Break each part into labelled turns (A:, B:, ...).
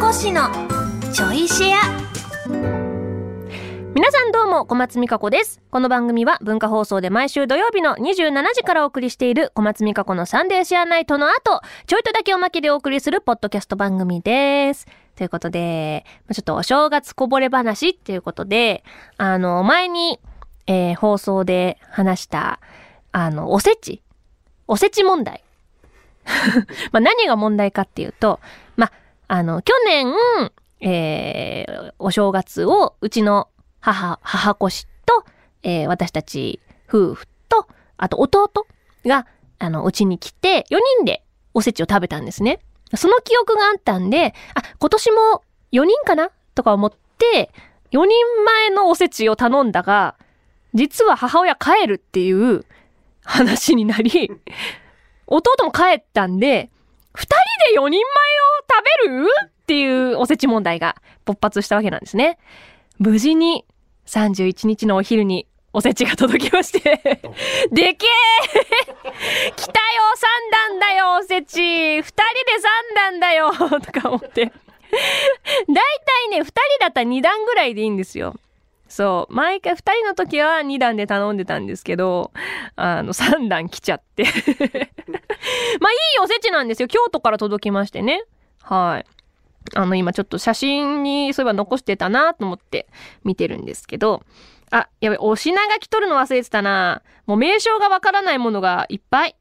A: こ氏のちょいシェア。
B: 皆さんどうも小松美香子です。この番組は文化放送で毎週土曜日の27時からお送りしている小松美香子のサンデーシェアナイトの後ちょいとだけおまけでお送りするポッドキャスト番組です。ということでちょっとお正月こぼれ話っていうことであの前に、えー放送で話したあのおせち。おせち問題。まあ何が問題かっていうと、まあ、あの、去年、えー、お正月をうちの母、母子と、えー私たち夫婦と、あと弟が、あの、うちに来て、4人でおせちを食べたんですね。その記憶があったんで、あ、今年も4人かな？とか思って、4人前のおせちを頼んだが、実は母親帰るっていう話になり、弟も帰ったんで、二人で4人前を食べる？っていうおせち問題が勃発したわけなんですね。無事に31日のお昼におせちが届きまして、でけえ来たよ三段だよおせち二人で三段だよとか思って。だいたいね、二人だったら二段ぐらいでいいんですよ。そう。毎回二人の時は二段で頼んでたんですけど、あの、三段来ちゃって。まあ、いいおせちなんですよ。京都から届きましてね。はい。あの、今ちょっと写真にそういえば残してたなと思って見てるんですけど、あ、やべ、お品書き取るの忘れてたなもう名称がわからないものがいっぱい。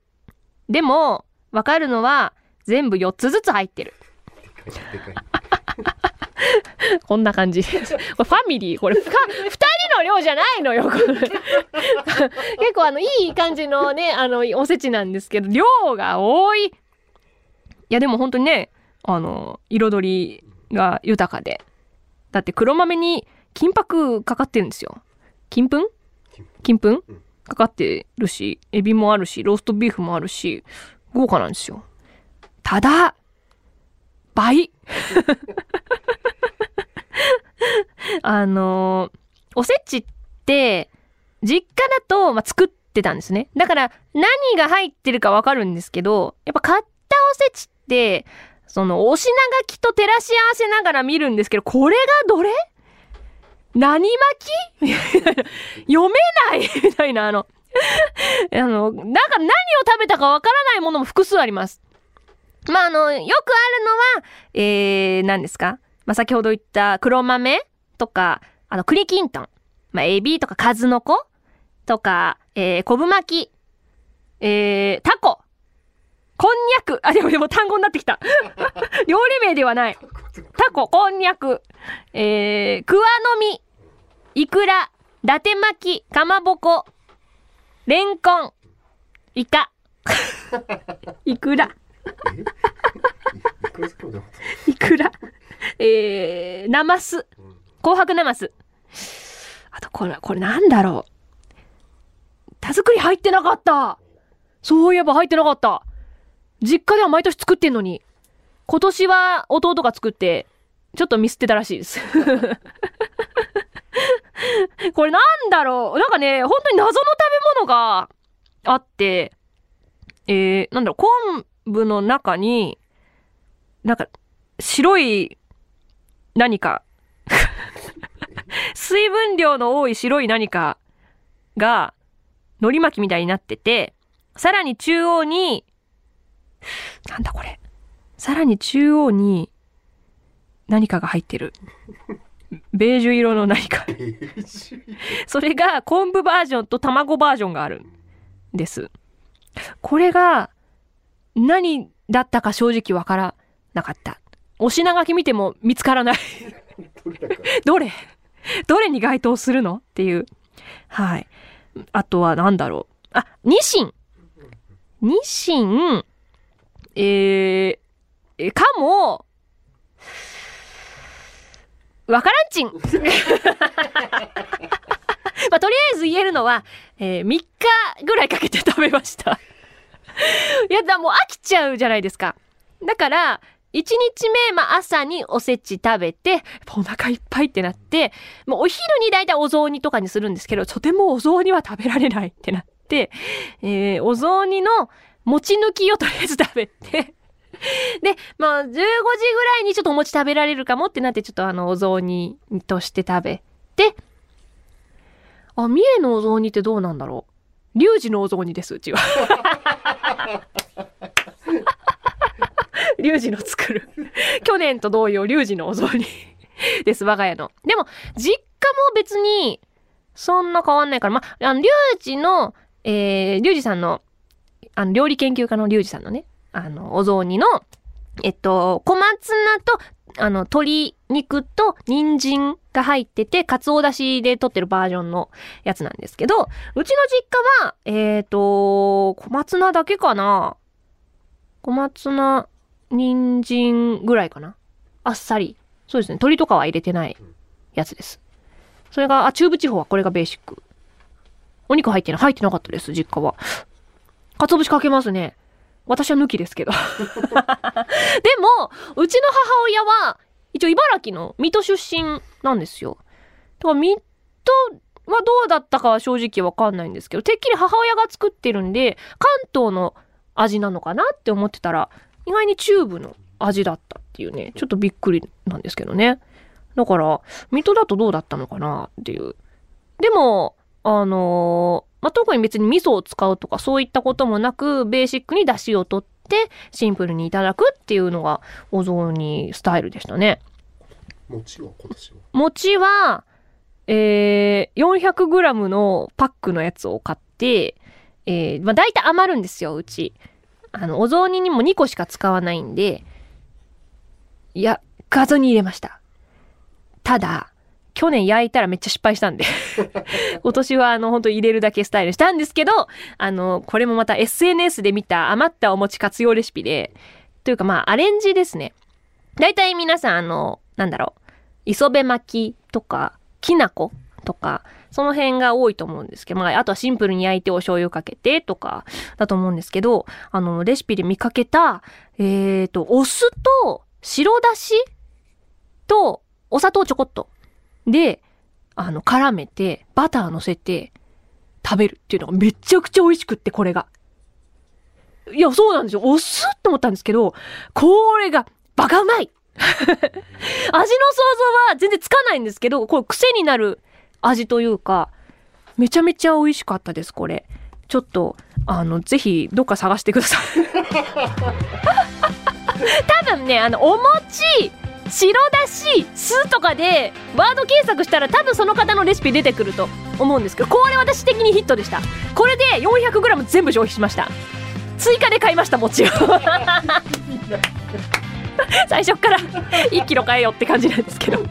B: でも、わかるのは全部4つずつ入ってる。こんな感じ。これファミリーこれ二人の量じゃないのよ。これ結構あのいい感じのね、あのおせちなんですけど、量が多い。いやでも本当にね、あの、彩りが豊かで。だって黒豆に金箔かかってるんですよ。金粉？金粉かかってるし、エビもあるし、ローストビーフもあるし、豪華なんですよ。ただ、倍 あのおせちって、実家だと、まあ、作ってたんですね。だから、何が入ってるかわかるんですけど、やっぱ買ったおせちって、その、お品書きと照らし合わせながら見るんですけど、これがどれ？何巻き？読めない？みたいな、あの、あの、なんか何を食べたかわからないものも複数あります。まあ、あの、よくあるのは、えー、何ですか？まあ、先ほど言った黒豆とか、あの、栗きんとん。まあ、エビとか数の子。とか、えー、昆布巻き、えー、タコ、こんにゃく。あ、でもでも単語になってきた。料理名ではない。タコ、こんにゃく、えー、クワの実、イクラ、伊達巻き、かまぼこ、レンコン、イカ、イクラ、イクラ、えー、ナマス、紅白ナマス。あと、これ、これなんだろう。田作り入ってなかったそういえば入ってなかった実家では毎年作ってんのに。今年は弟が作って、ちょっとミスってたらしいです。これなんだろうなんかね、本当に謎の食べ物があって、えー、なんだろう、昆布の中に、なんか、白い何か、水分量の多い白い何かが、海苔巻きみたいになってて、さらに中央に、なんだこれ。さらに中央に、何かが入ってる。ベージュ色の何か。それが昆布バージョンと卵バージョンがあるんです。これが何だったか正直わからなかった。お品書き見ても見つからない。どれ？どれに該当するの？っていう。はい。あとは何だろう。あ、ニシン。ニシン、えー、えかも、わからんちん。まあ、とりあえず言えるのは、えー、3日ぐらいかけて食べました。いや、だもう飽きちゃうじゃないですか。だから、1日目、まあ、朝におせち食べて、お腹いっぱいってなって、もうお昼に大体お雑煮とかにするんですけど、とてもお雑煮は食べられないってなって、えー、お雑煮の餅抜きをとりあえず食べて、で、まあ、15時ぐらいにちょっとお餅食べられるかもってなって、ちょっとあの、お雑煮として食べて、あ、三重のお雑煮ってどうなんだろう。リュウジのお雑煮です、うちは。リュウジの作る。去年と同様、リュウジのお雑煮 です、我が家の。でも、実家も別に、そんな変わんないから、まあ、リュウジの、えー、リュウジさんの、あの、料理研究家のリュウジさんのね、あの、お雑煮の、えっと、小松菜と、あの、鶏肉と人参が入ってて、かつおだしで取ってるバージョンのやつなんですけど、うちの実家は、えっ、と、小松菜だけかな小松菜、人参ぐらいかなあっさり。そうですね。鶏とかは入れてないやつです。それが、あ、中部地方はこれがベーシック。お肉入ってない入ってなかったです、実家は。鰹節かけますね。私は抜きですけど。でも、うちの母親は、一応茨城の水戸出身なんですよ。だから水戸はどうだったかは正直わかんないんですけど、てっきり母親が作ってるんで、関東の味なのかなって思ってたら、意外に中部の味だったっていうね、ちょっとびっくりなんですけどね。だから、水戸だとどうだったのかなっていう。でも、あのーまあ、特に別に味噌を使うとかそういったこともなく、ベーシックに出汁を取って、シンプルにいただくっていうのが、お雑煮スタイルでしたね。
C: 餅は今年は？
B: 餅は、えー、400g のパックのやつを買って、えー、まあ、大体余るんですよ、うち。あの、お雑煮にも2個しか使わないんで、いや、画像に入れました。ただ、去年焼いたらめっちゃ失敗したんで。今年はあの、本当入れるだけスタイルしたんですけど、あの、これもまた SNS で見た余ったお餅活用レシピで、というかまあ、アレンジですね。大体皆さんあの、なんだろう、磯辺巻きとか、きな粉とか、その辺が多いと思うんですけど、まあ、あとはシンプルに焼いてお醤油かけてとか、だと思うんですけど、あの、レシピで見かけた、えーと、お酢と白だしとお砂糖ちょこっとで、あの、絡めて、バター乗せて食べるっていうのがめちゃくちゃ美味しくって、これが。いや、そうなんですよ。お酢って思ったんですけど、これがバカうまい 味の想像は全然つかないんですけど、これ癖になる味というか、めちゃめちゃ美味しかったです、これ。ちょっと、あの、ぜひ、どっか探してください。多分ね、あの、お餅、白だし、酢とかで、ワード検索したら多分その方のレシピ出てくると思うんですけど、これ私的にヒットでした。これで 400g 全部消費しました。追加で買いました、餅を。最初から1キロ買えよって感じなんですけど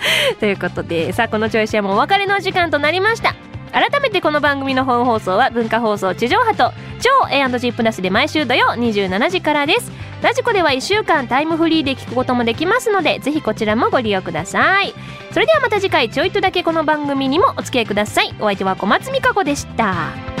B: ということでさあこのチョイシェアもお別れの時間となりました。改めてこの番組の本放送は文化放送地上波と超 A&G プラスで毎週土曜27時からです。ラジコでは1週間タイムフリーで聞くこともできますのでぜひこちらもご利用ください。それではまた次回ちょいとだけこの番組にもお付き合いください。お相手は小松美香子でした。